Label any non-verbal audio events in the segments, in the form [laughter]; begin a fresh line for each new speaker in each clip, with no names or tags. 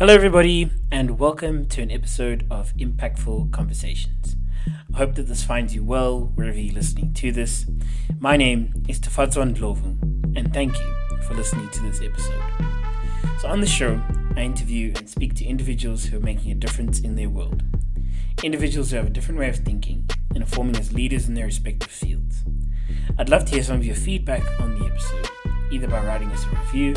Hello, everybody, and welcome to an episode of Impactful Conversations. I hope that this finds you well wherever you're listening to this. My name is Tafadzwa Ndlovu, and thank you for listening to this episode. So, on the show, I interview and speak to individuals who are making a difference in their world, individuals who have a different way of thinking and are forming as leaders in their respective fields. I'd love to hear some of your feedback on the episode, either by writing us a review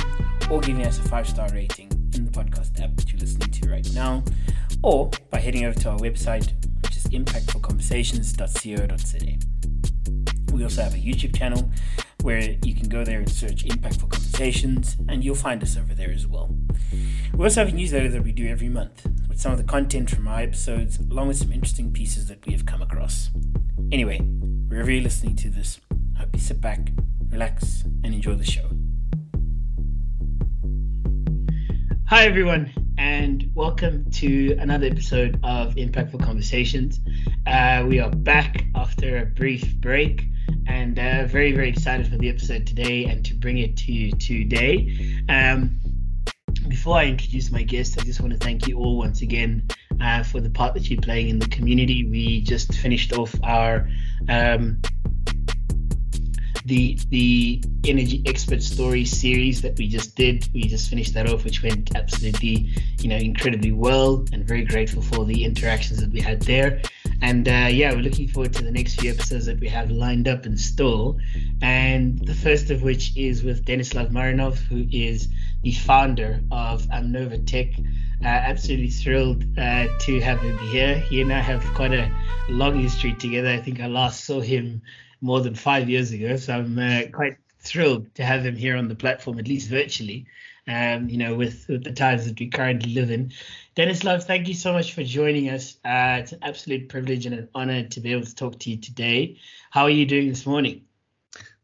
or giving us a five star rating in the podcast app that you're listening to right now, or by heading over to our website, which is impactfulconversations.co.za. We also have a YouTube channel where you can go there and search Impactful Conversations, and you'll find us over there as well. We also have a newsletter that we do every month with some of the content from our episodes, along with some interesting pieces that we have come across. Anyway, wherever you're listening to this, I hope you sit back, relax, and enjoy the show. Hi, everyone, and welcome to another episode of Impactful Conversations. Uh, we are back after a brief break and uh, very, very excited for the episode today and to bring it to you today. Um, before I introduce my guest, I just want to thank you all once again uh, for the part that you're playing in the community. We just finished off our um, the the energy expert story series that we just did. We just finished that off, which went absolutely, you know, incredibly well, and very grateful for the interactions that we had there. And uh, yeah, we're looking forward to the next few episodes that we have lined up in store. And the first of which is with Denislav Marinov, who is the founder of Amnova Tech. Uh, absolutely thrilled uh, to have him here. He and I have quite a long history together. I think I last saw him more than five years ago. So I'm uh, quite thrilled to have him here on the platform, at least virtually. Um, you know, with, with, the times that we currently live in. Denislav, thank you so much for joining us. Uh, it's an absolute privilege and an honor to be able to talk to you today. How are you doing this morning?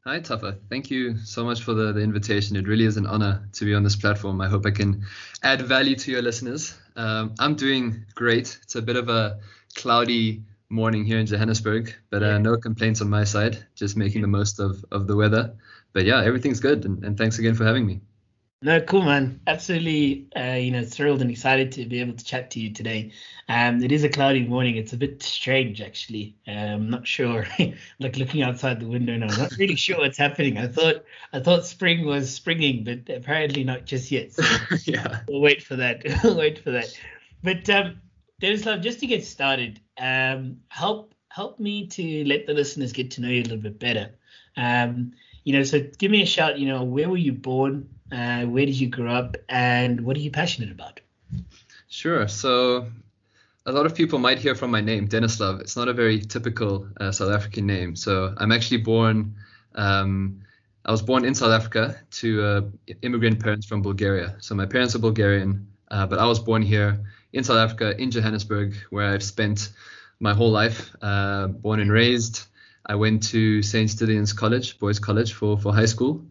Hi, Tafa. Thank you so much for the, the invitation. It really is an honor to be on this platform. I hope I can add value to your listeners. Um, I'm doing great. It's a bit of a cloudy morning here in Johannesburg, but uh, no complaints on my side. Just making the most of, of the weather. But yeah, everything's good. And, and thanks again for having me.
No, cool, man. Absolutely, uh, you know, thrilled and excited to be able to chat to you today. Um, it is a cloudy morning. It's a bit strange, actually. Um, I'm not sure. [laughs] like looking outside the window now, I'm not really sure what's happening. I thought I thought spring was springing, but apparently not just yet. So [laughs] yeah, we'll wait for that. [laughs] we'll wait for that. But um, Denislav, just to get started, um, help help me to let the listeners get to know you a little bit better. Um, you know, so give me a shout. You know, where were you born? Uh, where did you grow up, and what are you passionate about?
Sure. So a lot of people might hear from my name, Denislav. It's not a very typical uh, South African name. So I'm actually born. Um, I was born in South Africa to uh, immigrant parents from Bulgaria. So my parents are Bulgarian, uh, but I was born here in South Africa, in Johannesburg, where I've spent my whole life. Uh, born and raised. I went to St. Stithians College, Boys College, for for high school.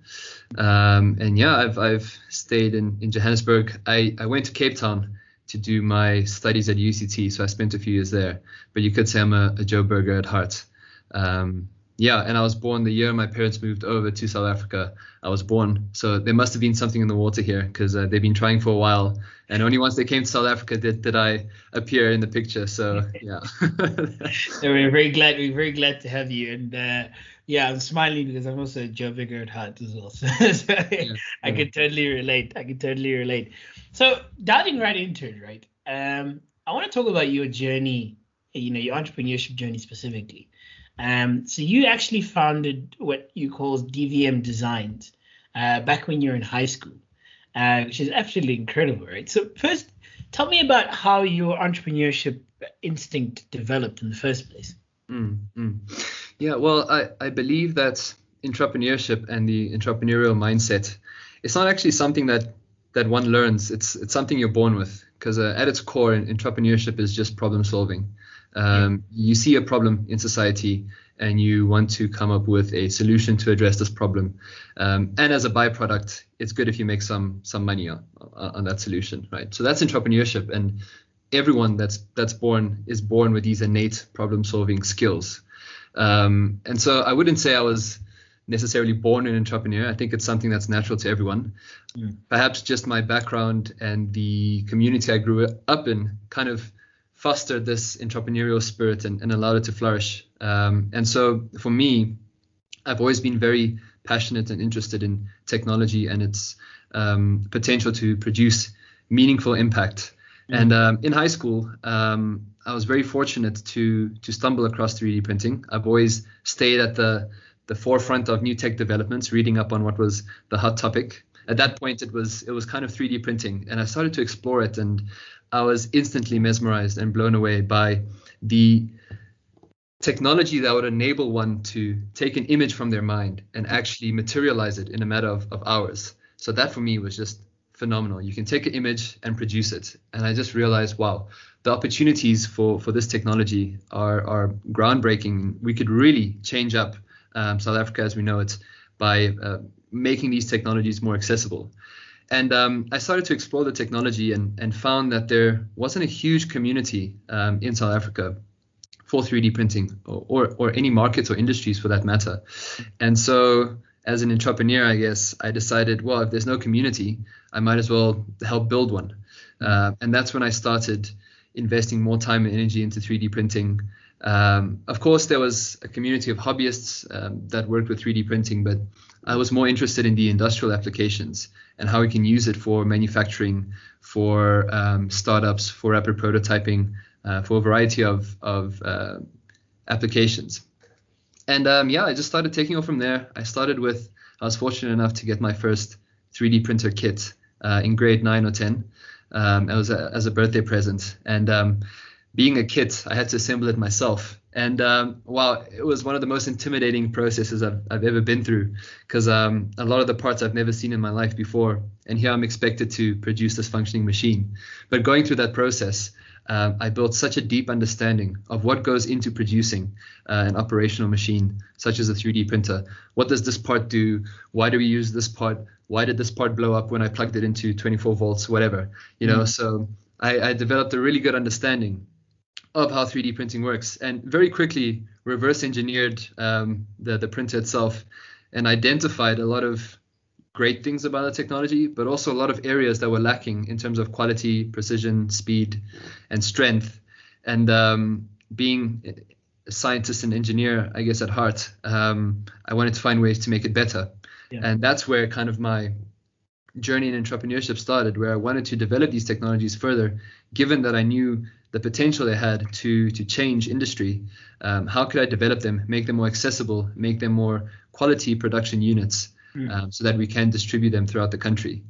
Um, and yeah, I've I've stayed in in Johannesburg. I I went to Cape Town to do my studies at UCT, so I spent a few years there. But you could say I'm a, a Joburger at heart. Um, yeah, and I was born the year my parents moved over to South Africa. I was born, so there must have been something in the water here because uh, they've been trying for a while, and only once they came to South Africa did, did I appear in the picture. So [laughs] yeah.
so we're very glad. We're very glad to have you, and uh, yeah, I'm smiling because I'm also a Joburger at heart as well. So, [laughs] so yeah, I yeah. can totally relate. I can totally relate. So diving right into it, right? Um, I want to talk about your journey. You know, your entrepreneurship journey specifically. Um, so you actually founded what you call DVM Designs uh, back when you were in high school, uh, which is absolutely incredible, right? So first, tell me about how your entrepreneurship instinct developed in the first place.
Mm, mm. Yeah, well, I, I believe that entrepreneurship and the entrepreneurial mindset, it's not actually something that that one learns. It's it's something you're born with because uh, at its core, entrepreneurship is just problem solving. Um. You see a problem in society and you want to come up with a solution to address this problem. Um, and as a byproduct, it's good if you make some some money on, on that solution, right? So that's entrepreneurship, and everyone that's that's born is born with these innate problem solving skills. Um, and so I wouldn't say I was necessarily born an entrepreneur. I think it's something that's natural to everyone.
Mm.
Perhaps just my background and the community I grew up in kind of fostered this entrepreneurial spirit and, and allowed it to flourish. Um, and so for me, I've always been very passionate and interested in technology and its um, potential to produce meaningful impact. Mm. And um, in high school, um, I was very fortunate to to stumble across 3D printing. I've always stayed at the the forefront of new tech developments, reading up on what was the hot topic. At that point, it was it was kind of 3D printing, and I started to explore it, and I was instantly mesmerized and blown away by the technology that would enable one to take an image from their mind and actually materialize it in a matter of, of hours. So that for me was just phenomenal. You can take an image and produce it. And I just realized, wow, the opportunities for, for this technology are, are groundbreaking. We could really change up um, South Africa as we know it by uh, making these technologies more accessible. And um, I started to explore the technology and, and found that there wasn't a huge community um, in South Africa for 3D printing or, or, or any markets or industries for that matter. And so as an entrepreneur, I guess I decided, well, if there's no community, I might as well help build one. Uh, and that's when I started investing more time and energy into 3D printing. Um, of course, there was a community of hobbyists um, that worked with 3D printing, but I was more interested in the industrial applications and how we can use it for manufacturing, for um, startups, for rapid prototyping, uh, for a variety of, of uh, applications. And um, yeah, I just started taking off from there. I started with, I was fortunate enough to get my first 3D printer kit uh, in grade nine or 10. Um, it was a, as a birthday present. And um, being a kid, I had to assemble it myself. And um, wow, it was one of the most intimidating processes I've, I've ever been through because um, a lot of the parts I've never seen in my life before. And here I'm expected to produce this functioning machine. But going through that process, uh, I built such a deep understanding of what goes into producing uh, an operational machine, such as a 3D printer. What does this part do? Why do we use this part? Why did this part blow up when I plugged it into 24 volts, whatever? You know, mm-hmm. so I, I, developed a really good understanding of how 3D printing works, and very quickly reverse engineered um, the the printer itself, and identified a lot of great things about the technology, but also a lot of areas that were lacking in terms of quality, precision, speed, and strength. And um, being a scientist and engineer, I guess at heart, um, I wanted to find ways to make it better. Yeah. And that's where kind of my journey in entrepreneurship started, where I wanted to develop these technologies further, given that I knew the potential they had to to change industry. Um, how could I develop them, make them more accessible, make them more quality production units? mm. um, so that we can distribute them throughout the country.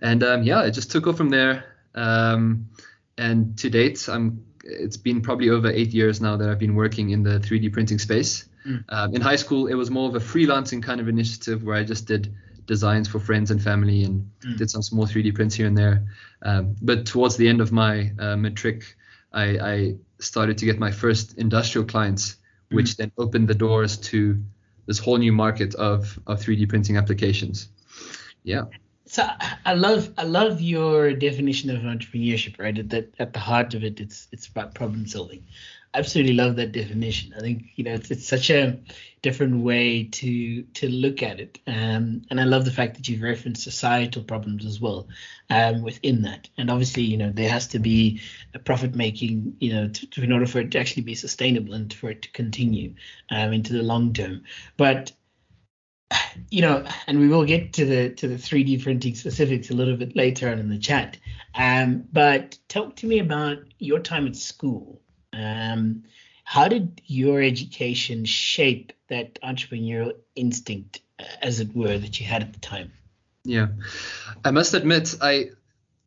And um, yeah, it just took off from there. Um, and to date, I'm it's been probably over eight years now that I've been working in the 3D printing space. Mm. Um, in high school, it was more of a freelancing kind of initiative where I just did designs for friends and family and mm. did some small 3D prints here and there. Um, but towards the end of my uh, matric, I, I, started to get my first industrial clients, which mm. then opened the doors to this whole new market of of 3D printing applications. Yeah.
So I love I love your definition of entrepreneurship, right? That at the heart of it, it's it's about problem solving absolutely love that definition. I think you know it's, it's such a different way to to look at it, um, and I love the fact that you've referenced societal problems as well um, within that. And obviously, you know there has to be a profit making, you know, to, to, in order for it to actually be sustainable and for it to continue um, into the long term. But you know, and we will get to the to the 3D printing specifics a little bit later on in the chat. Um, but talk to me about your time at school um, how did your education shape that entrepreneurial instinct, uh, as it were, that you had at the time?
Yeah, I must admit, I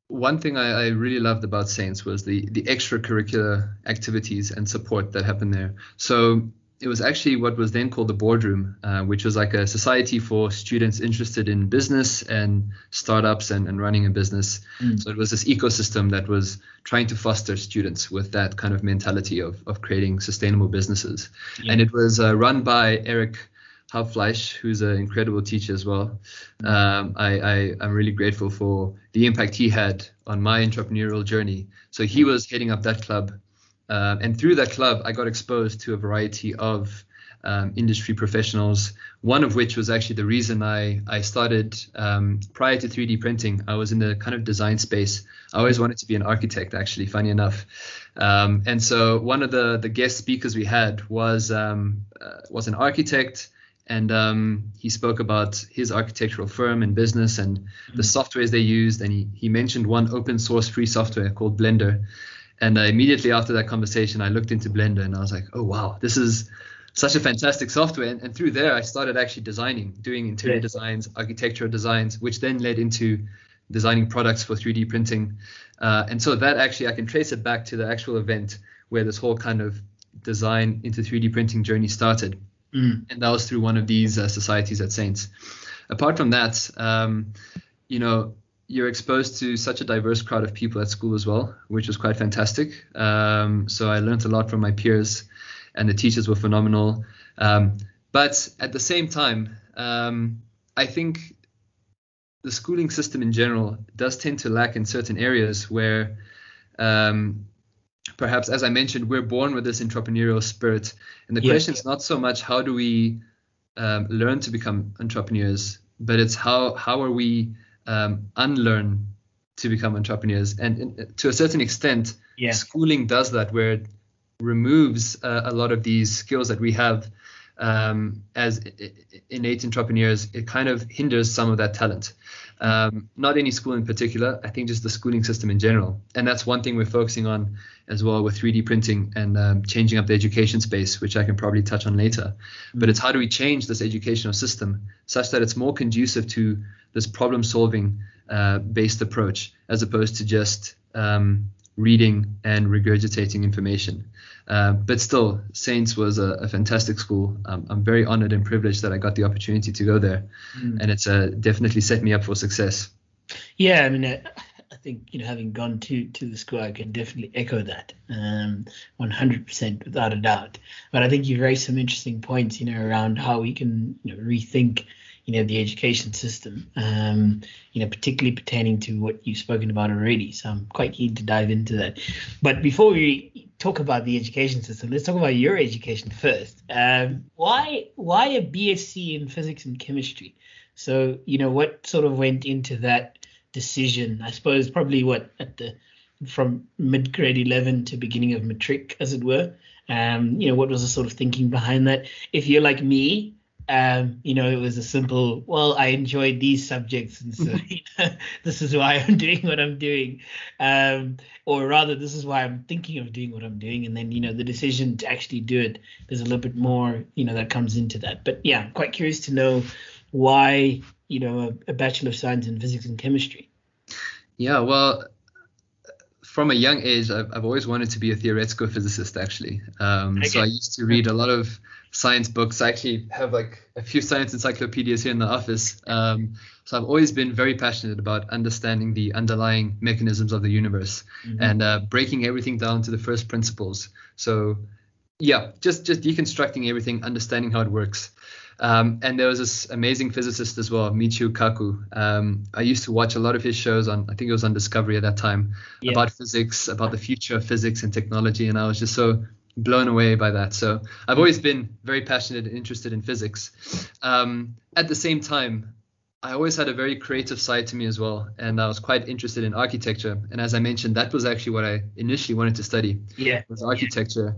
one thing I, I, really loved about Saints was the the extracurricular activities and support that happened there. So it was actually what was then called the boardroom, uh, which was like a society for students interested in business and startups and, and running a business. Mm. So it was this ecosystem that was trying to foster students with that kind of mentality of, of creating sustainable businesses. Yeah. And it was uh, run by Eric Hauptfleisch, who's an incredible teacher as well. Mm. Um, I, I, am really grateful for the impact he had on my entrepreneurial journey. So he was heading up that club uh, and through that club, I got exposed to a variety of um, industry professionals. One of which was actually the reason I I started um, prior to 3D printing. I was in the kind of design space. I always wanted to be an architect, actually. Funny enough, um, and so one of the the guest speakers we had was um, uh, was an architect and um, he spoke about his architectural firm and business and mm-hmm. the softwares they used and he, he mentioned one open source free software called blender and uh, immediately after that conversation i looked into blender and i was like oh wow this is such a fantastic software and, and through there i started actually designing doing interior yeah. designs architectural designs which then led into designing products for 3d printing uh, and so that actually i can trace it back to the actual event where this whole kind of design into 3d printing journey started Mm. And that was through one of these uh, societies at Saints. Apart from that, um, you know, you're exposed to such a diverse crowd of people at school as well, which was quite fantastic. Um, so I learned a lot from my peers, and the teachers were phenomenal. Um, but at the same time, um, I think the schooling system in general does tend to lack in certain areas where um, perhaps as I mentioned, we're born with this entrepreneurial spirit, and the question is not so much how do we um, learn to become entrepreneurs, but it's how how are we um, unlearn to become entrepreneurs, and, and to a certain extent, yeah. schooling does that, where it removes uh, a lot of these skills that we have um, as innate entrepreneurs. It kind of hinders some of that talent. Um, not any school in particular, I think just the schooling system in general. And that's one thing we're focusing on as well with 3D printing and um, changing up the education space, which I can probably touch on later. But it's how do we change this educational system such that it's more conducive to this problem solving uh, based approach as opposed to just um, reading and regurgitating information. Uh, but still, Saints was a, a fantastic school. Um, I'm very honored and privileged that I got the opportunity to go there, mm. and it's uh, definitely set me up for success.
Yeah, I mean, I, I, think you know, having gone to to the school, I can definitely echo that, um, 100% without a doubt. But I think you raised some interesting points, you know, around how we can you know, rethink you know the education system um, you know particularly pertaining to what you've spoken about already. So i'm quite keen to dive into that. But before we talk about the education system let's talk about your education first. Um, why why a bsc in physics and chemistry? So you know what sort of went into that decision? I suppose probably what at the from mid grade 11 to beginning of matric as it were. Um, you know what was the sort of thinking behind that? If you're like me um, you know, it was a simple, well, I enjoyed these subjects, and so you [laughs] know, [laughs] this is why I'm doing what I'm doing. Um, or rather, this is why I'm thinking of doing what I'm doing. And then, you know, the decision to actually do it, there's a little bit more, you know, that comes into that. But yeah, I'm quite curious to know why, you know, a, a Bachelor of Science in Physics and Chemistry.
Yeah, well, from a young age, I've, I've always wanted to be a theoretical physicist, actually. Um. So I used to read a lot of science books. I actually have like a few science encyclopedias here in the office. Um, so I've always been very passionate about understanding the underlying mechanisms of the universe mm-hmm. and uh, breaking everything down to the first principles. So yeah, just just deconstructing everything, understanding how it works. Um, and there was this amazing physicist as well, Michio Kaku. Um, I used to watch a lot of his shows on, I think it was on Discovery at that time, yeah. about physics, about the future of physics and technology. And I was just so blown away by that. So I've always been very passionate and interested in physics. Um, at the same time, I always had a very creative side to me as well, and I was quite interested in architecture. And as I mentioned, that was actually what I initially wanted to study.
Yeah,
was architecture.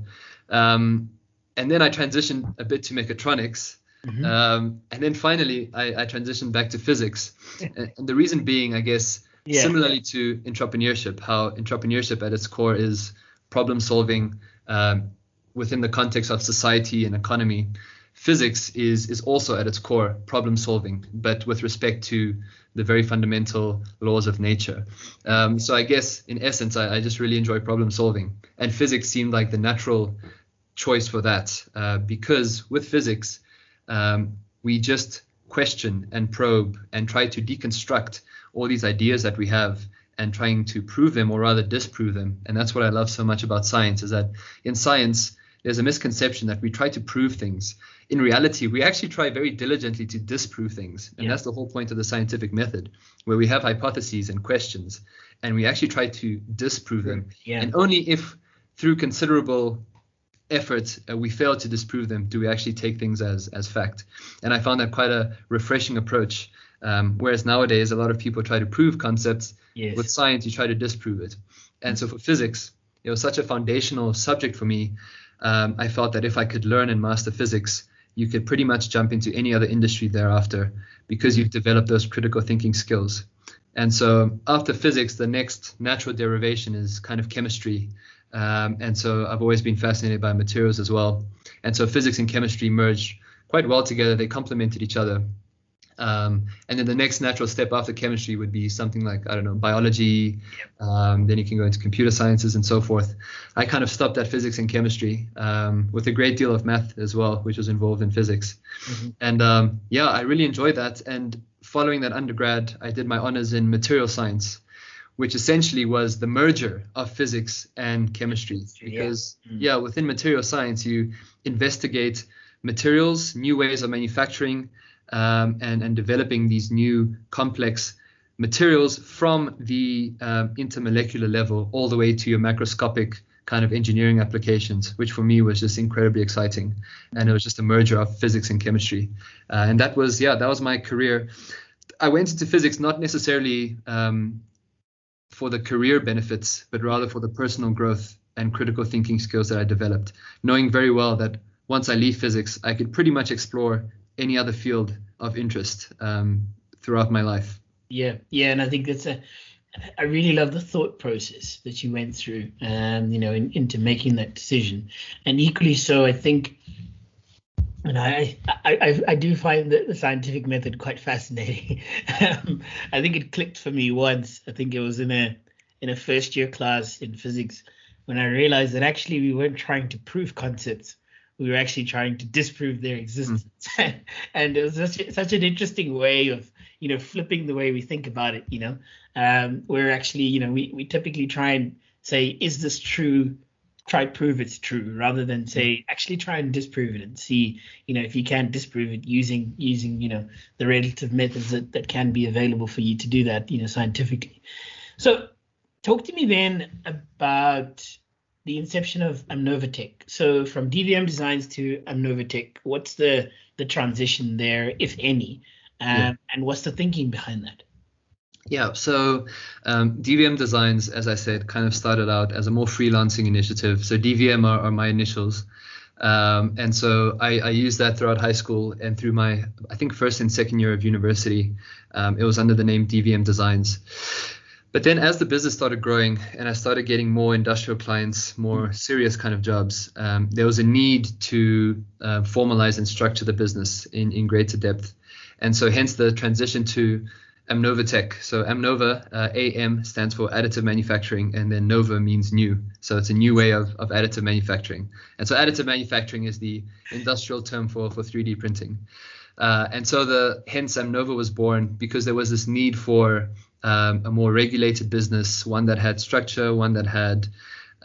Um, and then I transitioned a bit to mechatronics. Mm-hmm. Um, and then finally, I, I, transitioned back to physics. and, [laughs] and, the reason being, I guess, yeah. similarly to entrepreneurship, how entrepreneurship at its core is problem solving, um, within the context of society and economy, physics is is also at its core problem solving, but with respect to the very fundamental laws of nature. Um, so I guess in essence, I, I, just really enjoy problem solving, and physics seemed like the natural choice for that uh, because with physics, um, we just question and probe and try to deconstruct all these ideas that we have and trying to prove them or rather disprove them. And that's what I love so much about science is that in science, there's a misconception that we try to prove things. In reality, we actually try very diligently to disprove things. And yeah. that's the whole point of the scientific method, where we have hypotheses and questions, and we actually try to disprove them. Yeah. And only if through considerable effort uh, we fail to disprove them, do we actually take things as as fact? And I found that quite a refreshing approach. Um, whereas nowadays, a lot of people try to prove concepts.
Yes.
With science, you try to disprove it. And so for physics, it was such a foundational subject for me. Um, I felt that if I could learn and master physics, you could pretty much jump into any other industry thereafter because you've developed those critical thinking skills. And so after physics, the next natural derivation is kind of chemistry. Um, and so I've always been fascinated by materials as well. And so physics and chemistry merged quite well together. They complemented each other. Um, and then the next natural step after chemistry would be something like, I don't know, biology. Um, then you can go into computer sciences and so forth. I kind of stopped at physics and chemistry um, with a great deal of math as well, which was involved in physics. Mm-hmm. And um, yeah, I really enjoyed that. And following that undergrad, I did my honors in material science, which essentially was the merger of physics and chemistry. Because, yeah, mm-hmm. yeah within material science, you investigate materials, new ways of manufacturing um, and, and developing these new complex materials from the um, intermolecular level all the way to your macroscopic kind of engineering applications, which for me was just incredibly exciting. And it was just a merger of physics and chemistry. Uh, and that was, yeah, that was my career. I went into physics not necessarily um, for the career benefits, but rather for the personal growth and critical thinking skills that I developed, knowing very well that once I leave physics, I could pretty much explore any other field of interest um, throughout my life.
Yeah, yeah, and I think that's a. I really love the thought process that you went through, um, you know, in, into making that decision, and equally so, I think, and I, I, I, do find the, the scientific method quite fascinating. [laughs] um, I think it clicked for me once. I think it was in a in a first year class in physics when I realized that actually we weren't trying to prove concepts, we were actually trying to disprove their existence. Mm. [laughs] and it was such, such an interesting way of, you know, flipping the way we think about it, you know, um, where actually, you know, we, we typically try and say, is this true? Try to prove it's true rather than say, actually try and disprove it and see, you know, if you can disprove it using, using, you know, the relative methods that, that can be available for you to do that, you know, scientifically. So talk to me then about the inception of Amnovatech. So from DVM Designs to Amnovatech, what's the the transition there, if any, um, yeah. and what's the thinking behind that?
Yeah, so um, DVM Designs, as I said, kind of started out as a more freelancing initiative. So DVM are, are my initials. Um, and so I, I, used that throughout high school and through my, I think, first and second year of university. Um, it was under the name DVM Designs. But then as the business started growing and I started getting more industrial clients, more serious kind of jobs, um, there was a need to uh, formalize and structure the business in, in greater depth. And so hence the transition to Amnovatech. So Amnova, uh, AM stands for additive manufacturing, and then Nova means new. So it's a new way of, of additive manufacturing. And so additive manufacturing is the industrial term for, for 3D printing. Uh, and so the hence Amnova was born because there was this need for um, a more regulated business, one that had structure, one that had,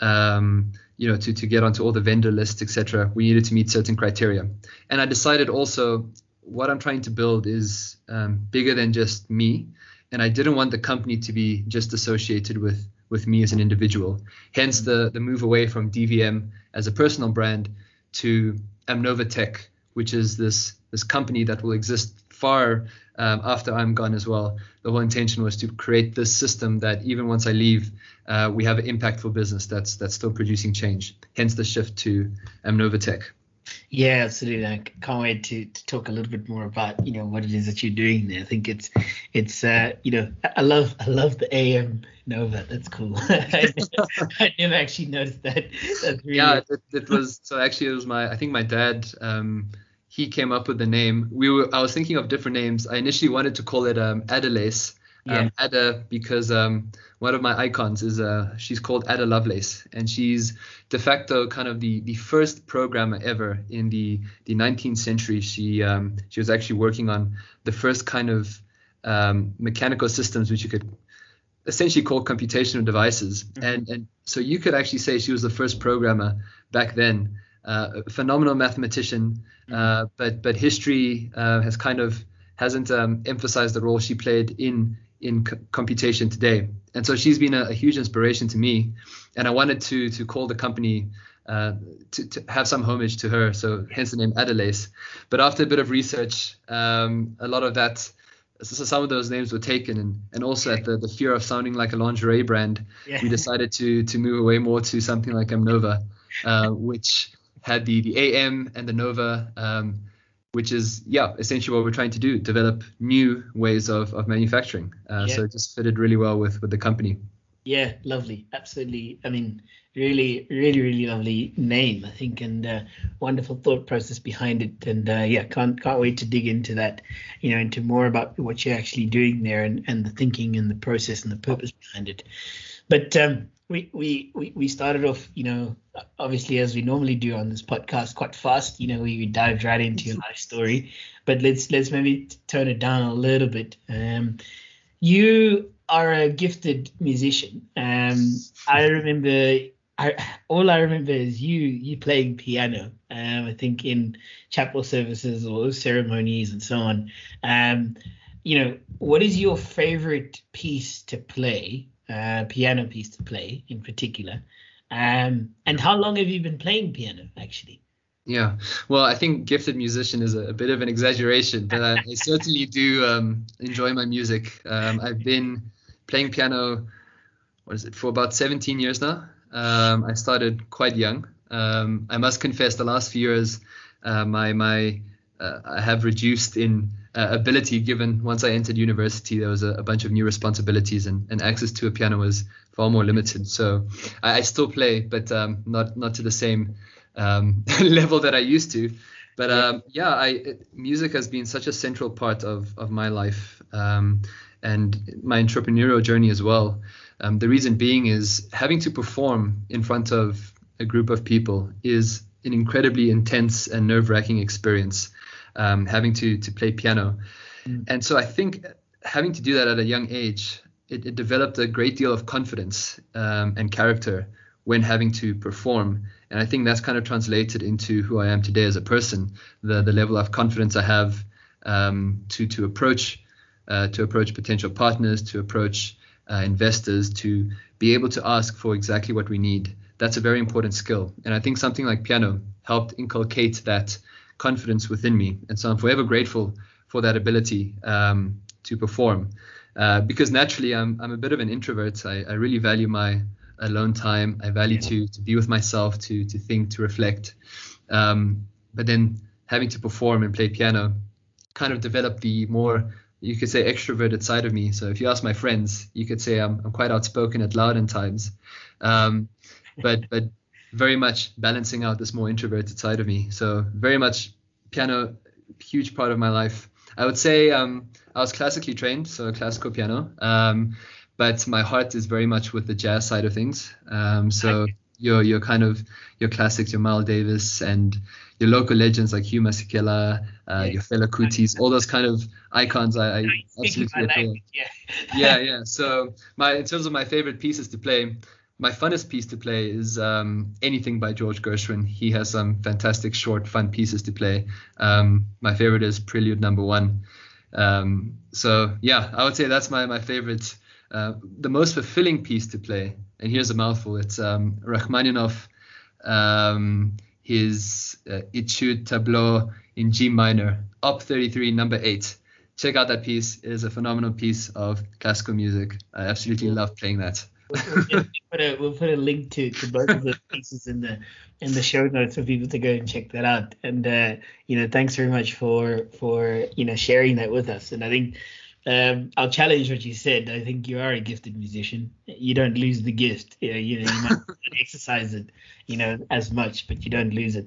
um, you know, to, to get onto all the vendor lists, etc. We needed to meet certain criteria. And I decided also what I'm trying to build is um, bigger than just me. And I didn't want the company to be just associated with with me as an individual. Hence the the move away from DVM as a personal brand to Amnova Tech, which is this this company that will exist far um, after I'm gone as well. The whole intention was to create this system that even once I leave, uh, we have an impactful business that's that's still producing change. Hence the shift to Amnova Tech.
Yeah, absolutely. I can't wait to, to talk a little bit more about you know what it is that you're doing there. I think it's it's uh, you know I love I love the AM Nova. That's cool. [laughs] I, never, [laughs] I, never, actually noticed that.
Really yeah, it, it, was so actually it was my I think my dad um, he came up with the name. We were I was thinking of different names. I initially wanted to call it um, Adelace. Um, yeah. Ada because um, one of my icons is uh, she's called Ada Lovelace and she's de facto kind of the, the first programmer ever in the, the 19th century. She um, she was actually working on the first kind of um, mechanical systems which you could essentially call computational devices mm-hmm. and and so you could actually say she was the first programmer back then uh, a phenomenal mathematician, uh, mm-hmm. but but history uh, has kind of hasn't um, emphasized the role she played in in c- computation today. And so she's been a, a, huge inspiration to me. And I wanted to to call the company uh, to, to, have some homage to her. So hence the name Adelace. But after a bit of research, um, a lot of that, so some of those names were taken, and, and also at the, the fear of sounding like a lingerie brand, yeah. we decided to to move away more to something like Amnova, uh, which had the the AM and the Nova. Um, which is yeah essentially what we're trying to do develop new ways of, of manufacturing. Uh, yeah. so it just fitted really well with with the company.
Yeah lovely. Absolutely. I mean really really really lovely name i think and uh, wonderful thought process behind it. And uh, yeah can't can't wait to dig into that you know into more about what you're actually doing there and and the thinking and the process and the purpose behind it. But um we, we, we, started off, you know, obviously as we normally do on this podcast, quite fast. You know, we, we dived right into your life story, but let's let's maybe tone it down a little bit. Um, you are a gifted musician. Um, I remember, I all I remember is you you playing piano. Um, I think in chapel services or ceremonies and so on. Um, you know, what is your favorite piece to play? Uh, piano piece to play in particular. Um, and how long have you been playing piano actually?
Yeah, well, I think gifted musician is a, a bit of an exaggeration, but I, I certainly do um, enjoy my music. Um, I've been playing piano, what is it, for about 17 years now. Um, I started quite young. Um, I must confess, the last few years, uh, my my uh, I have reduced in uh, ability given once I entered university. There was a, a bunch of new responsibilities and, and, access to a piano was far more limited. So I, I still play, but um, not not to the same um, [laughs] level that I used to. But um, yeah, I it, music has been such a central part of of my life um, and my entrepreneurial journey as well. Um, the reason being is having to perform in front of a group of people is an incredibly intense and nerve-wracking experience um, having to to play piano. Mm. And so I think having to do that at a young age, it, it developed a great deal of confidence um, and character when having to perform. And I think that's kind of translated into who I am today as a person. The the level of confidence I have um, to to approach uh, to approach potential partners, to approach uh, investors, to be able to ask for exactly what we need. That's a very important skill. And I think something like piano helped inculcate that confidence within me. And so I'm forever grateful for that ability um, to perform. Uh, because naturally, I'm, I'm a bit of an introvert. I, I really value my alone time. I value to, to be with myself, to, to think, to reflect. Um, but then having to perform and play piano kind of developed the more, you could say, extroverted side of me. So if you ask my friends, you could say I'm, I'm quite outspoken at loud in times. Um, but but very much balancing out this more introverted side of me. So very much piano, huge part of my life. I would say um, I was classically trained, so classical piano, um, but my heart is very much with the jazz side of things. Um, so your your kind of your classics, your Miles Davis and your local legends like Hugh Masekela, uh, your Fela Kutis, all those kind of icons. I, I absolutely adore. Yeah. yeah, [laughs] yeah. So my in terms of my favorite pieces to play, my funnest piece to play is um, anything by George Gershwin. He has some fantastic short, fun pieces to play. Um, my favorite is Prelude Number One. Um, so yeah, I would say that's my my favorite. Uh, the most fulfilling piece to play, and here's a mouthful. It's um, Rachmaninoff, um, his uh, Etude Tableau in G minor, Op 33, number eight. Check out that piece. It is a phenomenal piece of classical music. I absolutely love playing that
we'll, put a, we'll put a link to, to both of the pieces in the in the show notes for people to go and check that out. And uh, you know, thanks very much for for you know sharing that with us. And I think um, I'll challenge what you said. I think you are a gifted musician. You don't lose the gift. You know, you, know, you might [laughs] exercise it, you know, as much, but you don't lose it.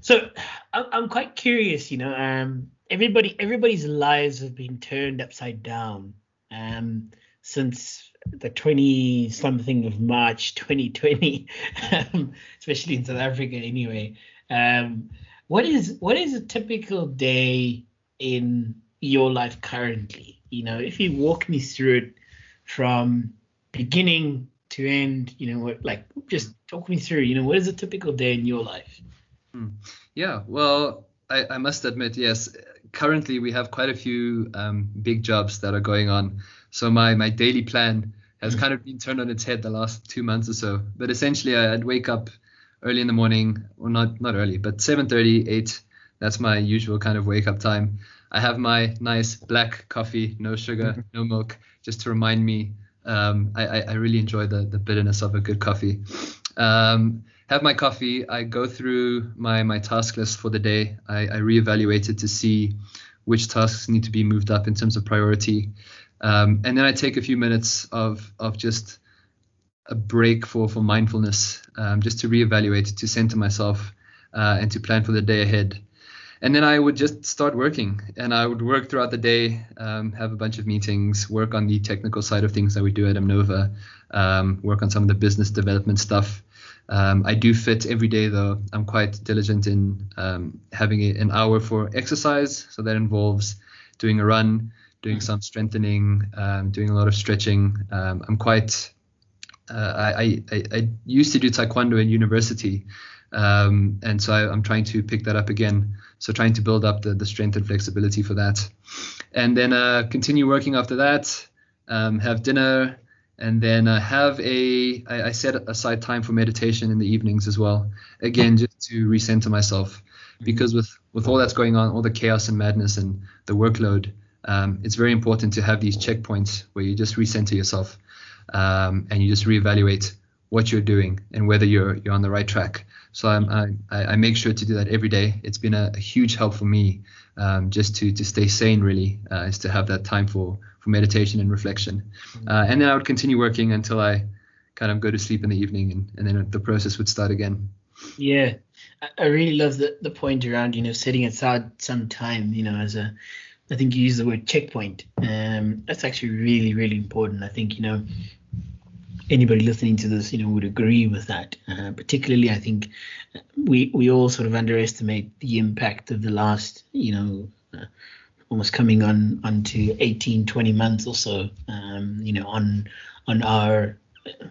So I'm quite curious. You know, um, everybody everybody's lives have been turned upside down um, since the 20 something of March 2020, um, especially in South Africa anyway. Um, what is what is a typical day in your life currently? You know, if you walk me through it from beginning to end, you know, what like just talk me through, you know, what is a typical day in your life?
Hmm. Yeah, well, I, I must admit, yes, currently we have quite a few um, big jobs that are going on. So my my daily plan has kind of been turned on its head the last two months or so. But essentially, I'd wake up early in the morning, or not not early, but 7:30, 8. That's my usual kind of wake up time. I have my nice black coffee, no sugar, mm-hmm. no milk, just to remind me. Um, I, I really enjoy the the bitterness of a good coffee. Um, have my coffee. I go through my my task list for the day. I, I reevaluate it to see which tasks need to be moved up in terms of priority. Um, and then I take a few minutes of of just a break for for mindfulness, um, just to reevaluate, to center myself, uh, and to plan for the day ahead. And then I would just start working, and I would work throughout the day, um, have a bunch of meetings, work on the technical side of things that we do at Amnova, um, work on some of the business development stuff. Um, I do fit every day though. I'm quite diligent in um, having an hour for exercise, so that involves doing a run, doing some strengthening, um, doing a lot of stretching. Um, I'm quite. Uh, I, I, I used to do taekwondo in university, um, and so I, am trying to pick that up again. So trying to build up the, the strength and flexibility for that, and then uh, continue working after that. Um, have dinner, and then uh, have a I, I set aside time for meditation in the evenings as well. Again, just to recenter myself, mm-hmm. because with with all that's going on, all the chaos and madness and the workload, um, it's very important to have these checkpoints where you just recenter yourself um, and you just reevaluate what you're doing and whether you're you're on the right track. So I, I make sure to do that every day. It's been a, a huge help for me um, just to to stay sane. Really, uh, is to have that time for for meditation and reflection. Uh, and then I would continue working until I kind of go to sleep in the evening, and, and then the process would start again.
Yeah, I really love the the point around you know setting aside some time, you know, as a I think you use the word checkpoint. Um, that's actually really, really important. I think, you know, anybody listening to this, you know, would agree with that. Uh, particularly, I think we we all sort of underestimate the impact of the last, you know, uh, almost coming on onto 18, 20 months or so, um, you know, on on our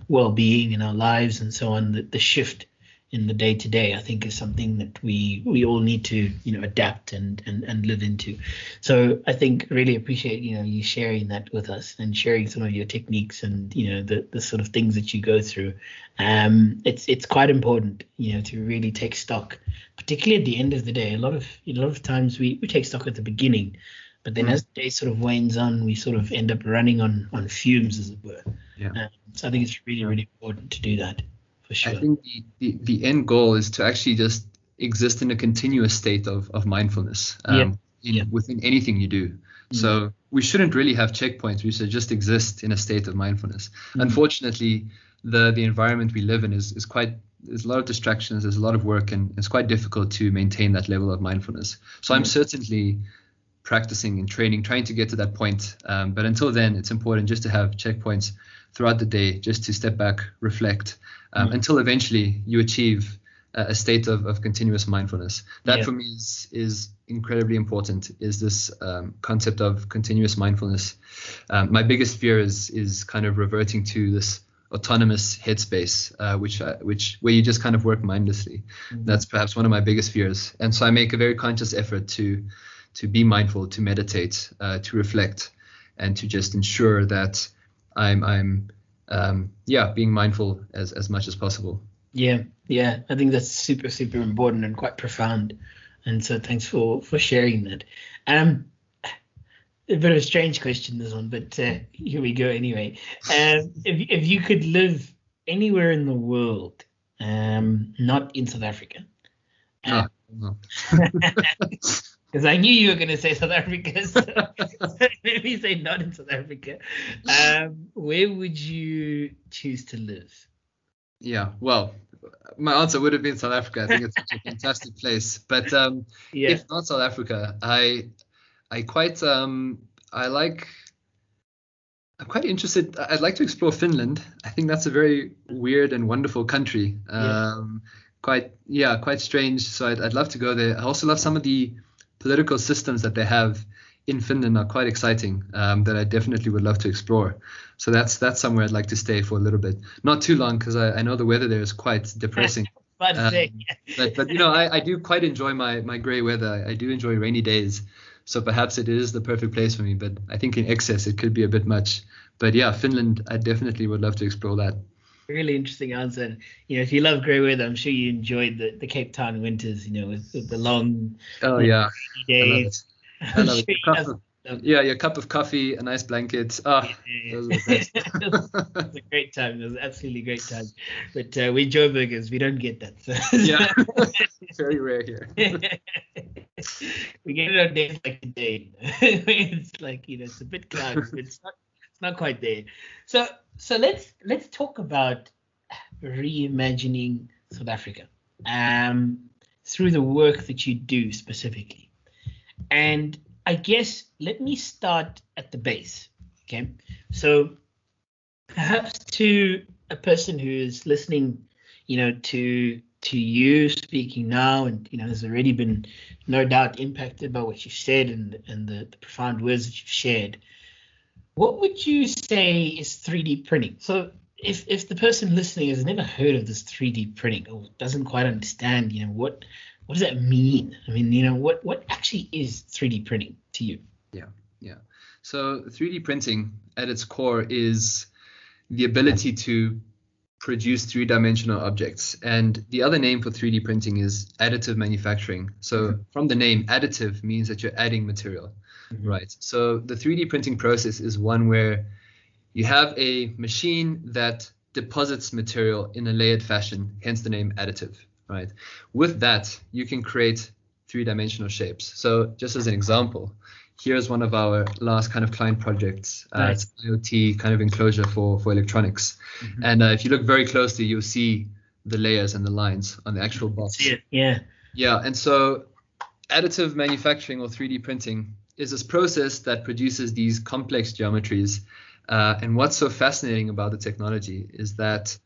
well-being and our lives and so on. The, the shift in the day to day, I think is something that we we all need to you know adapt and and and live into. So I think really appreciate you know you sharing that with us and sharing some of your techniques and you know the the sort of things that you go through. Um, it's it's quite important you know to really take stock, particularly at the end of the day. A lot of a lot of times we we take stock at the beginning. But then, mm. as the day sort of wanes on, we sort of end up running on on fumes, as it were. Yeah. Um, so I think it's really, really important to do that for sure.
I think the, the, the end goal is to actually just exist in a continuous state of, of mindfulness um, yeah. In, yeah. within anything you do. Mm. So we shouldn't really have checkpoints. We should just exist in a state of mindfulness. Mm. Unfortunately, the the environment we live in is is quite there's a lot of distractions. There's a lot of work, and it's quite difficult to maintain that level of mindfulness. So mm. I'm certainly practicing and training, trying to get to that point. Um, but until then, it's important just to have checkpoints throughout the day, just to step back, reflect, um, mm-hmm. until eventually you achieve a state of, of continuous mindfulness. That yeah. for me is is incredibly important. Is this um, concept of continuous mindfulness? Um, my biggest fear is is kind of reverting to this autonomous headspace, uh, which uh, which where you just kind of work mindlessly. Mm-hmm. That's perhaps one of my biggest fears, and so I make a very conscious effort to to be mindful, to meditate, uh, to reflect, and to just ensure that I'm I'm um, yeah, being mindful as as much as possible.
Yeah, yeah, I think that's super super important and quite profound. And so thanks for for sharing that. Um, a bit of a strange question this one, but uh, here we go anyway. Um, if if you could live anywhere in the world, um, not in South Africa. Uh, oh, [laughs] [laughs] because I knew you were going to say South Africa. [laughs] So [laughs] maybe say not in South Africa. Um, where would you choose to live?
Yeah, well, my answer would have been South Africa. I think it's such a [laughs] fantastic place. But um, yeah. if not South Africa, I I quite um I like I'm quite interested. I'd like to explore Finland. I think that's a very weird and wonderful country. Um, yeah. Quite yeah, quite strange. So I'd, I'd love to go there. I also love some of the political systems that they have in Finland are quite exciting um, that I definitely would love to explore. So that's that's somewhere I'd like to stay for a little bit, not too long because I, I know the weather there is quite depressing. [laughs] um, but but you know I, I do quite enjoy my my gray weather. I do enjoy rainy days, so perhaps it is the perfect place for me. But I think in excess it could be a bit much. But yeah, Finland I definitely would love to explore that.
Really interesting answer. And, you know, if you love grey weather, I'm sure you enjoyed the, the Cape Town winters. You know, with, with the long
oh yeah
days.
I love it. [laughs] I love it. Yeah, your cup of coffee, a nice blanket. Ah, oh, yeah, those are the [laughs] best.
it was a great time. It was absolutely great time. But uh, we Joburgers, we don't get that. So.
yeah, [laughs] very rare here.
we get it on days like today. it's like you know, it's a bit cloudy, but it's not, it's not quite there. So, so let's let's talk about reimagining South Africa um, through the work that you do specifically, and I guess let me start at the base. Okay. So perhaps to a person who is listening, you know, to to you speaking now and you know has already been no doubt impacted by what you've said and and the, the profound words that you've shared, what would you say is 3D printing? So if if the person listening has never heard of this 3D printing or doesn't quite understand, you know, what what does that mean? I mean, you know, what what actually is 3D printing to you?
Yeah, yeah. So 3D printing at its core is the ability to produce three-dimensional objects. And the other name for 3D printing is additive manufacturing. So mm-hmm. from the name, additive means that you're adding material, mm-hmm. right? So the 3D printing process is one where you have a machine that deposits material in a layered fashion, hence the name additive right? With that, you can create three-dimensional shapes. So just as an example, here's one of our last kind of client projects. Uh, nice. It's IoT kind of enclosure for, for electronics. Mm-hmm. And uh, if you look very closely, you'll see the layers and the lines on the actual box.
See it, yeah.
Yeah, and so additive manufacturing or 3D printing is this process that produces these complex geometries. Uh, and what's so fascinating about the technology is that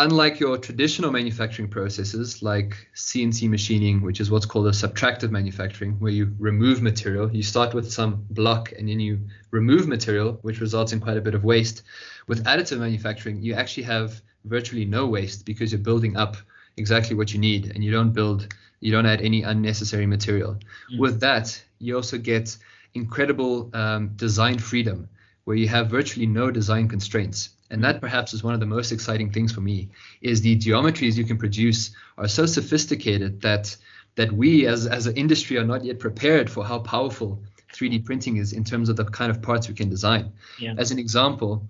unlike your traditional manufacturing processes like CNC machining, which is what's called a subtractive manufacturing, where you remove material, you start with some block and then you remove material, which results in quite a bit of waste. With additive manufacturing, you actually have virtually no waste because you're building up exactly what you need and you don't build, you don't add any unnecessary material. Mm. With that, you also get incredible um, design freedom where you have virtually no design constraints and that perhaps is one of the most exciting things for me is the geometries you can produce are so sophisticated that that we as as an industry are not yet prepared for how powerful 3D printing is in terms of the kind of parts we can design. Yeah. As an example,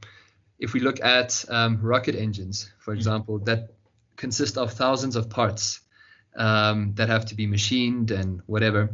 if we look at um, rocket engines, for mm-hmm. example, that consist of thousands of parts um, that have to be machined and whatever.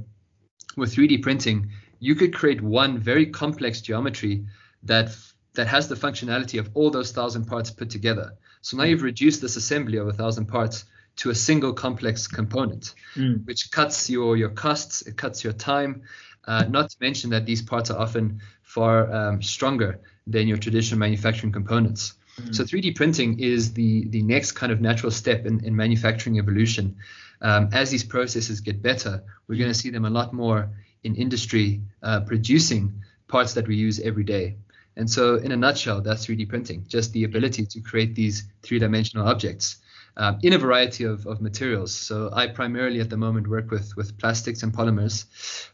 With 3D printing, you could create one very complex geometry that that has the functionality of all those thousand parts put together. So now you've reduced this assembly of a thousand parts to a single complex component, mm. which cuts your your costs, it cuts your time. Uh, not to mention that these parts are often far um, stronger than your traditional manufacturing components. Mm. So 3D printing is the the next kind of natural step in, in manufacturing evolution. Um, as these processes get better, we're going to see them a lot more in industry uh, producing parts that we use every day. And so, in a nutshell, that's 3D printing just the ability to create these three dimensional objects um, in a variety of, of materials. So, I primarily at the moment work with, with plastics and polymers,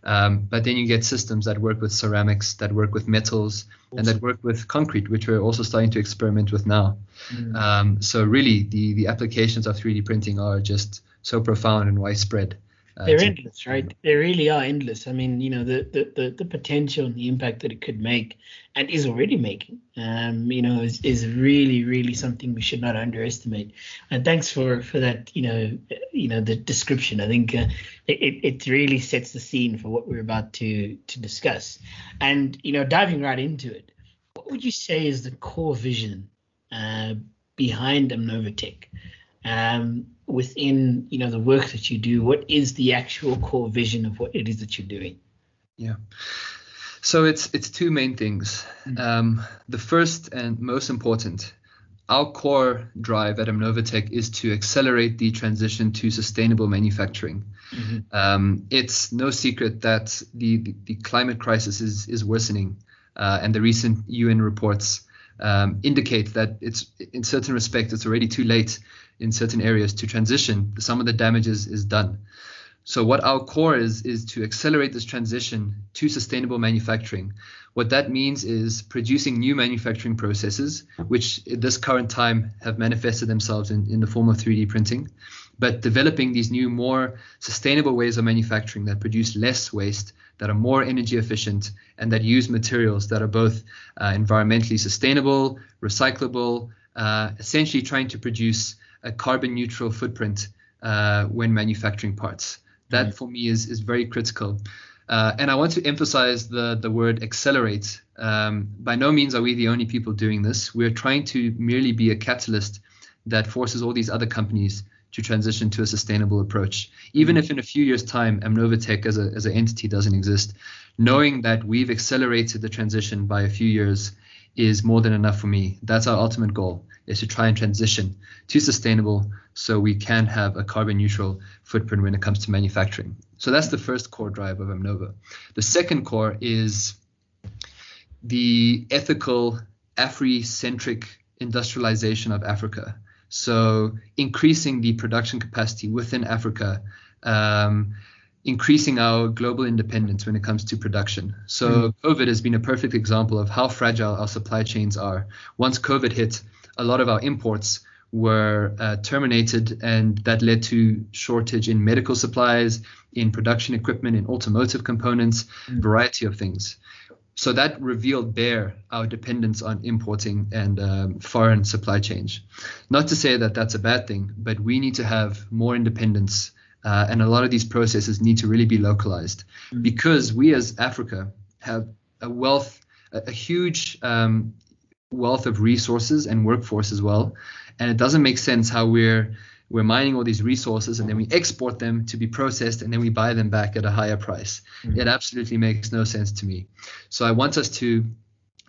um, but then you get systems that work with ceramics, that work with metals, awesome. and that work with concrete, which we're also starting to experiment with now. Mm. Um, so, really, the, the applications of 3D printing are just so profound and widespread.
Uh, They're endless, right? They really are endless. I mean, you know, the, the, the, the, potential and the impact that it could make and is already making, um, you know, is, is really, really something we should not underestimate. And thanks for, for that, you know, you know, the description. I think uh, it, it really sets the scene for what we're about to, to discuss. And, you know, diving right into it, what would you say is the core vision uh, behind Amnovatech? Um, within you know the work that you do what is the actual core vision of what it is that you're doing
yeah so it's it's two main things mm-hmm. um, the first and most important our core drive at Amnovatech is to accelerate the transition to sustainable manufacturing. Mm-hmm. Um, it's no secret that the, the, the, climate crisis is, is worsening, uh, and the recent UN reports um, indicate that it's in certain respects it's already too late in certain areas to transition, some of the damage is, is done. So what our core is is to accelerate this transition to sustainable manufacturing. What that means is producing new manufacturing processes, which at this current time have manifested themselves in, in the form of 3D printing, but developing these new, more sustainable ways of manufacturing that produce less waste, that are more energy efficient, and that use materials that are both uh, environmentally sustainable, recyclable, uh, essentially trying to produce a carbon neutral footprint uh, when manufacturing parts. That mm-hmm. for me is is very critical. Uh, and I want to emphasize the the word accelerate. Um, by no means are we the only people doing this. We're trying to merely be a catalyst that forces all these other companies to transition to a sustainable approach. Even mm-hmm. if in a few years' time Amnovatech as a as an entity doesn't exist, knowing that we've accelerated the transition by a few years is more than enough for me. That's our ultimate goal is to try and transition to sustainable so we can have a carbon neutral footprint when it comes to manufacturing. So that's the first core drive of Amnova. The second core is the ethical Afri-centric industrialization of Africa. So increasing the production capacity within Africa, um, increasing our global independence when it comes to production. So mm. COVID has been a perfect example of how fragile our supply chains are. Once COVID hit, a lot of our imports were uh, terminated, and that led to shortage in medical supplies, in production equipment, in automotive components, mm. variety of things. So that revealed bare our dependence on importing and um, foreign supply chains. Not to say that that's a bad thing, but we need to have more independence, uh, and a lot of these processes need to really be localized mm. because we as Africa have a wealth, a, a huge um, wealth of resources and workforce as well. And it doesn't make sense how we're we're mining all these resources and then we export them to be processed and then we buy them back at a higher price. Mm-hmm. It absolutely makes no sense to me. So I want us to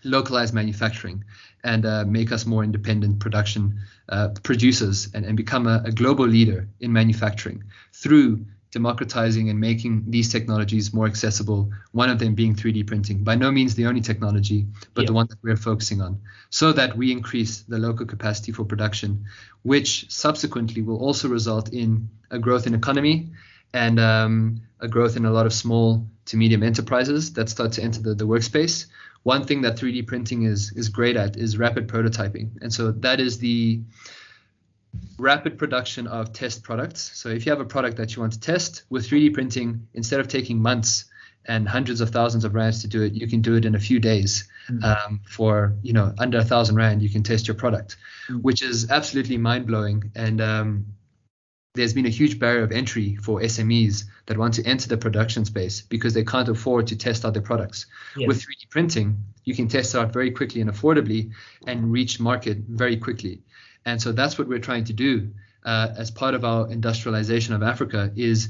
localize manufacturing and uh, make us more independent production uh, producers and, and become a, a global leader in manufacturing through democratizing and making these technologies more accessible, one of them being 3D printing. By no means the only technology, but the one that we're focusing on, so that we increase the local capacity for production, which subsequently will also result in a growth in economy and um, a growth in a lot of small to medium enterprises that start to enter the, the workspace. One thing that 3D printing is is great at is rapid prototyping, and so that is the rapid production of test products. So if you have a product that you want to test with 3D printing, instead of taking months and hundreds of thousands of rands to do it, you can do it in a few days. Mm-hmm. Um, for you know under a thousand rand, you can test your product, mm-hmm. which is absolutely mind blowing. And um, there's been a huge barrier of entry for SMEs that want to enter the production space because they can't afford to test out their products. Yes. With 3D printing, you can test out very quickly and affordably and reach market very quickly. And so that's what we're trying to do uh, as part of our industrialization of Africa is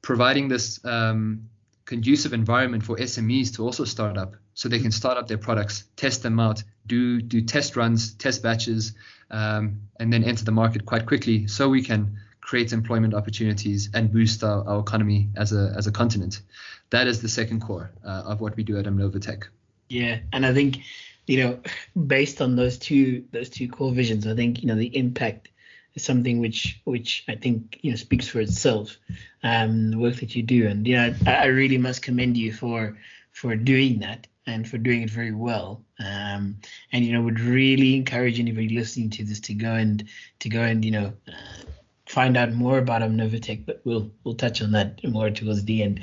providing this um, conducive environment for SMEs to also start up so they can start up their products, test them out, do do test runs, test batches, um, and then enter the market quite quickly so we can create employment opportunities and boost our, our economy as a as a continent. That is the second core uh, of what we do at Amnovatech.
Yeah, and I think you know, based on those two those two core visions, I think you know the impact is something which which I think you know speaks for itself. Um, the work that you do, and you know, I, I really must commend you for for doing that and for doing it very well. Um, and you know, would really encourage anybody listening to this to go and to go and you know uh, find out more about Amnovatech, but we'll we'll touch on that more towards the end.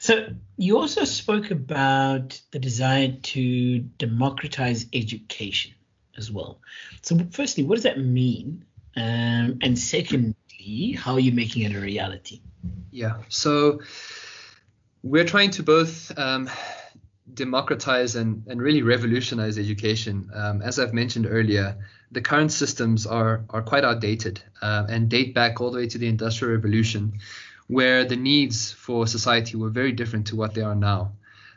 So you also spoke about the desire to democratize education as well. So firstly, what does that mean? Um, and secondly, how are you making it a reality?
Yeah. So we're trying to both um, democratize and, and really revolutionize education. Um, as I've mentioned earlier, the current systems are, are quite outdated uh, and date back all the way to the Industrial Revolution, where the needs for society were very different to what they are now.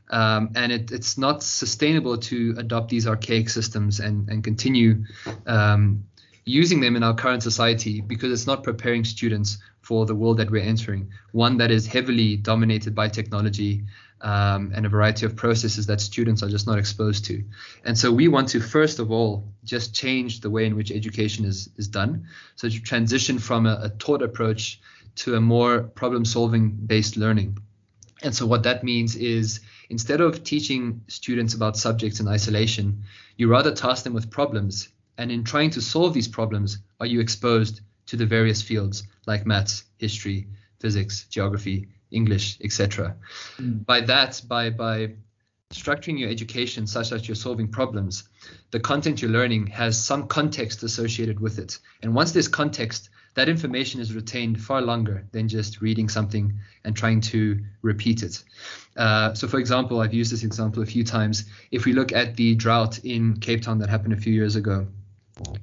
Um, and it, it's not sustainable to adopt these archaic systems and, and continue um, using them in our current society because it's not preparing students for the world that we're entering, one that is heavily dominated by technology, um, and a variety of processes that students are just not exposed to. And so we want to first of all just change the way in which education is is done. So to transition from a, a taught approach to a more problem solving based learning. And so, what that means is instead of teaching students about subjects in isolation, you rather task them with problems. And in trying to solve these problems, are you exposed to the various fields like maths, history, physics, geography, English, etc. Mm. By that, by by structuring your education such that you're solving problems, the content you're learning has some context associated with it. And once there's context, that information is retained far longer than just reading something and trying to repeat it. Uh, so, for example, I've used this example a few times. If we look at the drought in Cape Town that happened a few years ago,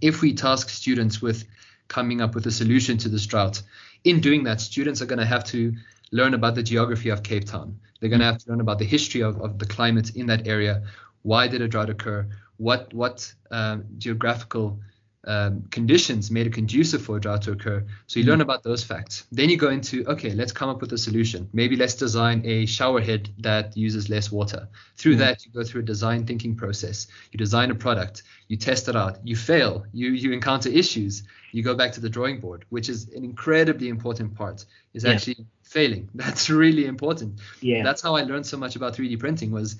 if we task students with coming up with a solution to this drought, in doing that, students are going to have to learn about the geography of Cape Town. They're going to have to learn about the history of, of the climate in that area. Why did a drought occur? What what uh, geographical um, conditions made it conducive for a drought to occur. So you learn about those facts. Then you go into, okay, let's come up with a solution. Maybe let's design a shower head that uses less water. Through mm that, you go through a design thinking process. You design a product, you test it out, you fail, you you encounter issues, you go back to the drawing board, which is an incredibly important part. Is yeah. actually failing. [laughs] That's really important. Yeah. That's how I learned so much about 3D printing was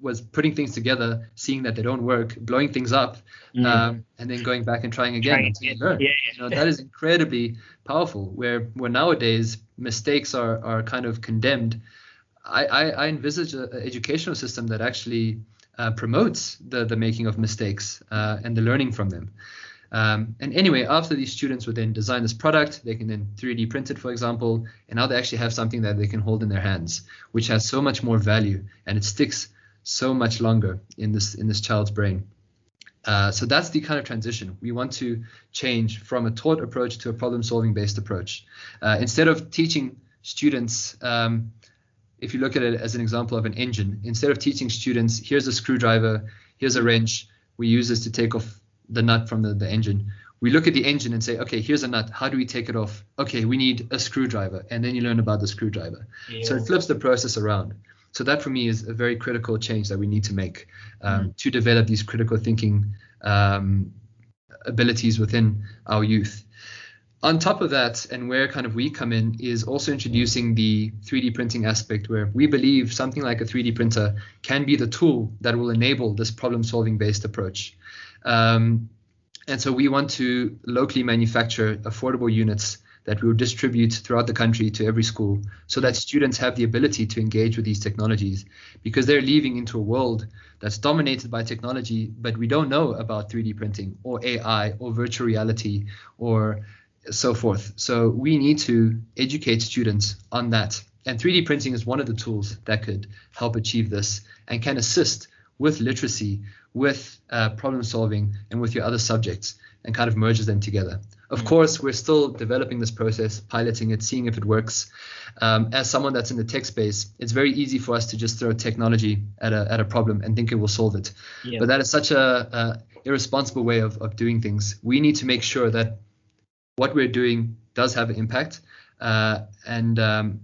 was putting things together, seeing that they don't work, blowing things up, mm. um, and then going back and trying again trying until you learn. Yeah, yeah. You know, that is incredibly powerful. Where where nowadays mistakes are are kind of condemned. I I, I envisage an educational system that actually uh, promotes the the making of mistakes uh, and the learning from them. Um, and anyway, after these students would then design this product, they can then 3D print it, for example, and now they actually have something that they can hold in their hands, which has so much more value and it sticks so much longer in this in this child's brain. Uh, so that's the kind of transition. We want to change from a taught approach to a problem-solving based approach. Uh, instead of teaching students, um, if you look at it as an example of an engine, instead of teaching students, here's a screwdriver, here's a wrench, we use this to take off the nut from the, the engine. We look at the engine and say, okay, here's a nut. How do we take it off? Okay, we need a screwdriver. And then you learn about the screwdriver. Yeah. So it flips the process around. So that for me is a very critical change that we need to make um, mm-hmm. to develop these critical thinking um, abilities within our youth. On top of that, and where kind of we come in, is also introducing the 3D printing aspect, where we believe something like a 3D printer can be the tool that will enable this problem solving based approach. Um, and so we want to locally manufacture affordable units that we will distribute throughout the country to every school so that students have the ability to engage with these technologies because they're leaving into a world that's dominated by technology, but we don't know about 3D printing or AI or virtual reality or so forth. So we need to educate students on that. And 3D printing is one of the tools that could help achieve this and can assist with literacy, with uh, problem solving, and with your other subjects and kind of merges them together. Of mm. course, we're still developing this process, piloting it, seeing if it works. Um, as someone that's in the tech space, it's very easy for us to just throw technology at a, at a problem and think it will solve it. Yeah. But that is such a, a irresponsible way of, of doing things. We need to make sure that what we're doing does have an impact. Uh, and um,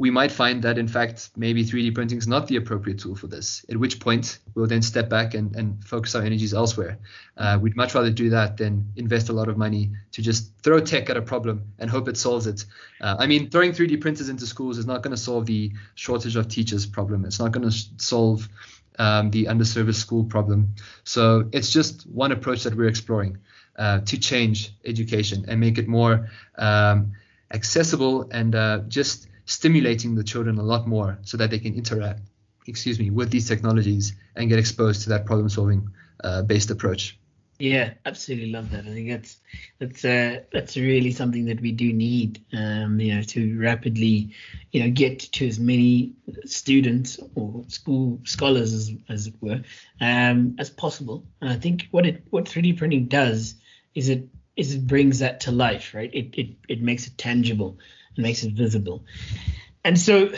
we might find that in fact maybe 3D printing is not the appropriate tool for this. At which point we'll then step back and, and focus our energies elsewhere. Uh, we'd much rather do that than invest a lot of money to just throw tech at a problem and hope it solves it. Uh, I mean, throwing 3D printers into schools is not going to solve the shortage of teachers problem. It's not going to solve um, the underserviced school problem. So it's just one approach that we're exploring uh, to change education and make it more um, accessible and uh, just stimulating the children a lot more so that they can interact, excuse me, with these technologies and get exposed to that problem solving uh, based approach.
Yeah, absolutely love that. I think that's that's uh, that's really something that we do need, um, you know, to rapidly, you know, get to as many students or school scholars as, as it were, um, as possible. And I think what it what 3D printing does is it is it brings that to life, right? It it it makes it tangible and makes it visible. And so,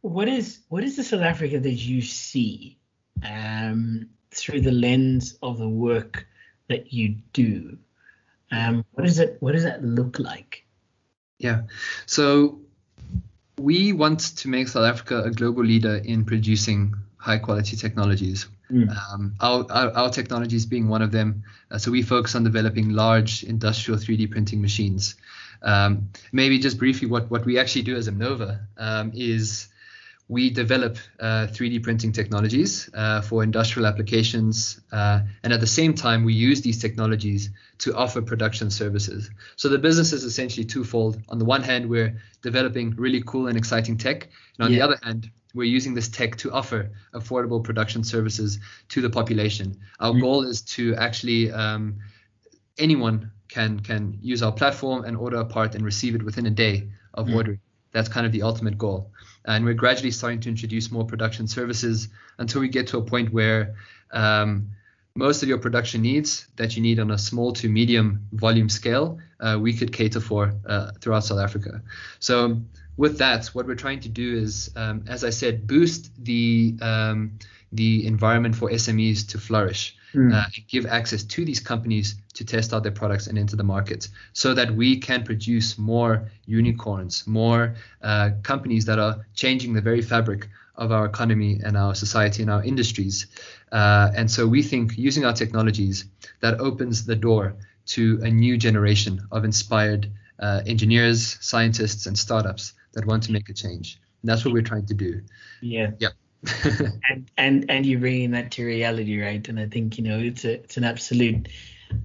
what is what is the South Africa that you see um, through the lens of the work that you do? Um, what does it what does that look like?
Yeah, so we want to make South Africa a global leader in producing high quality technologies. Mm. Um, our, our, our, technologies being one of them. Uh, so we focus on developing large industrial 3D printing machines. Um, maybe just briefly, what what we actually do as Amnova um, is we develop uh, 3D printing technologies uh, for industrial applications, uh, and at the same time, we use these technologies to offer production services. So the business is essentially twofold. On the one hand, we're developing really cool and exciting tech, and on yeah. the other hand, we're using this tech to offer affordable production services to the population. Our mm-hmm. goal is to actually um, anyone can can use our platform and order a part and receive it within a day of mm-hmm. ordering. That's kind of the ultimate goal. And we're gradually starting to introduce more production services until we get to a point where um, most of your production needs that you need on a small to medium volume scale, uh, we could cater for uh, throughout South Africa. So with that, what we're trying to do is, um, as I said, boost the um, the environment for SMEs to flourish, mm. uh, and give access to these companies to test out their products and enter the market, so that we can produce more unicorns, more uh, companies that are changing the very fabric of our economy and our society and our industries. Uh, and so we think using our technologies that opens the door to a new generation of inspired uh, engineers, scientists, and startups that want to make a change. And that's what we're trying to do.
Yeah.
Yeah. [laughs]
and and and you're bringing that to reality, right? And I think you know it's a it's an absolute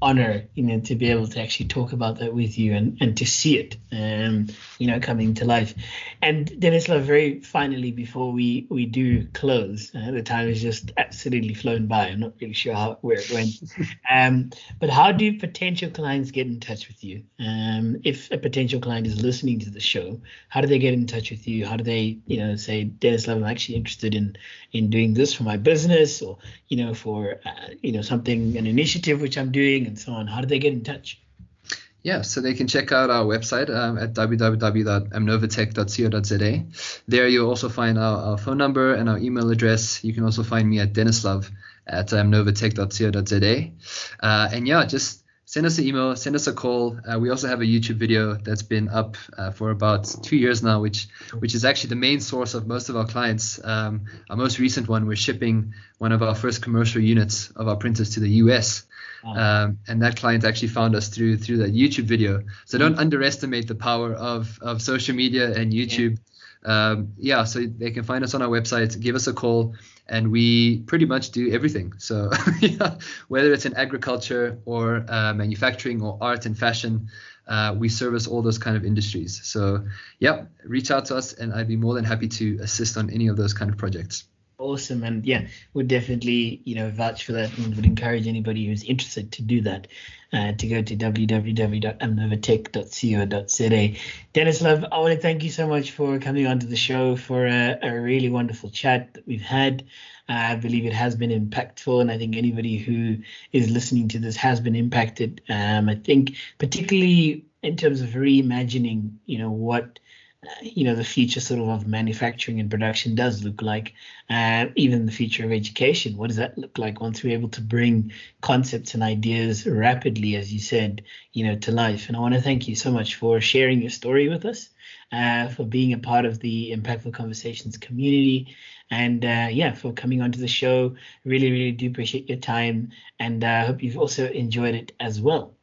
honor, you know, to be able to actually talk about that with you and, and to see it, um, you know, coming to life. And Denislav, very finally, before we, we do close, uh, the time has just absolutely flown by. I'm not really sure how where it went. [laughs] um, but how do potential clients get in touch with you? Um, if a potential client is listening to the show, how do they get in touch with you? How do they, you know, say, Denislav, I'm actually interested in in doing this for my business or, you know, for, uh, you know, something, an initiative which I'm doing and so on, how do they get in touch?
Yeah, so they can check out our website um, at www.amnovatech.co.za. There you'll also find our, our, phone number and our email address. You can also find me at Denislav at amnovatech.co.za. Uh, and yeah, just send us an email, send us a call. Uh, we also have a YouTube video that's been up uh, for about two years now, which which is actually the main source of most of our clients. Um, our most recent one, we're shipping one of our first commercial units of our printers to the US. Um, and that client actually found us through through that YouTube video. So don't mm-hmm. underestimate the power of of social media and YouTube. Yeah. Um, yeah, so they can find us on our website, give us a call, and we pretty much do everything. So [laughs] yeah, whether it's in agriculture or uh, manufacturing or art and fashion, uh, we service all those kind of industries. So yeah, reach out to us, and I'd be more than happy to assist on any of those kind of projects
awesome. And yeah would definitely you know vouch for that and would encourage anybody who's interested to do that uh, to go to www.amnovatech.co.za Denislav i want to thank you so much for coming onto the show for a, a really wonderful chat that we've had. Uh, i believe it has been impactful and i think anybody who is listening to this has been impacted. Um, i think particularly in terms of reimagining you know what you know the future sort of of manufacturing and production does look like uh, even the future of education. What does that look like once we're able to bring concepts and ideas rapidly as you said you know to life? And i want to thank you so much for sharing your story with us uh, for being a part of the impactful conversations community. And uh, yeah for coming onto the show. Really really do appreciate your time and i uh, hope you've also enjoyed it as well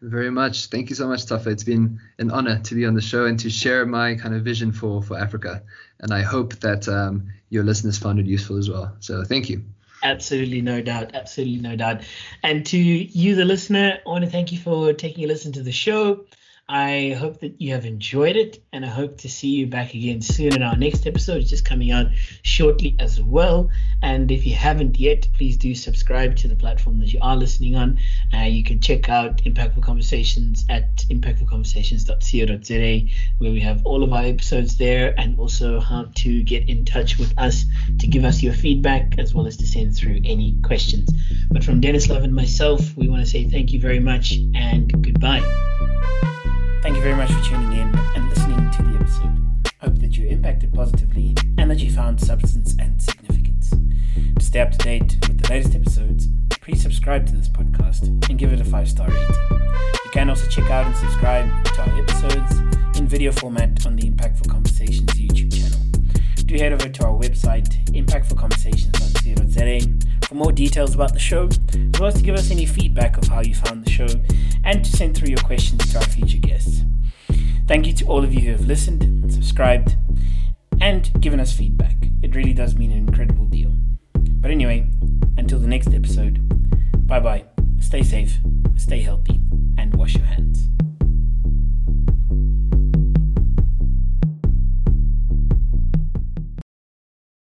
very much. Thank you so much, Tafa. It's been an honor to be on the show and to share my kind of vision for, for Africa. And I hope that um, your listeners found it useful as well. So thank you.
Absolutely, no doubt. Absolutely, no doubt. And to you, the listener, I want to thank you for taking a listen to the show. I hope that you have enjoyed it, and I hope to see you back again soon in our next episode. It's just coming out shortly as well. And if you haven't yet, please do subscribe to the platform that you are listening on. Uh, you can check out Impactful Conversations at impactfulconversations.co.za, where we have all of our episodes there, and also how to get in touch with us to give us your feedback as well as to send through any questions. But from Denislav and myself, we want to say thank you very much and goodbye. Thank you very much for tuning in and listening to the episode. Hope that you impacted positively and that you found substance and significance. To stay up to date with the latest episodes, please subscribe to this podcast and give it a 5 star rating. You can also check out and subscribe to our episodes in video format on the Impactful Conversations YouTube channel. Do head over to our website, impactfulconversations.co.za for more details about the show, as well as to give us any feedback of how you found the show, and to send through your questions to our future guests. Thank you to all of you who have listened, subscribed, and given us feedback. It really does mean an incredible deal. But anyway, until the next episode, bye bye, stay safe, stay healthy, and wash your hands.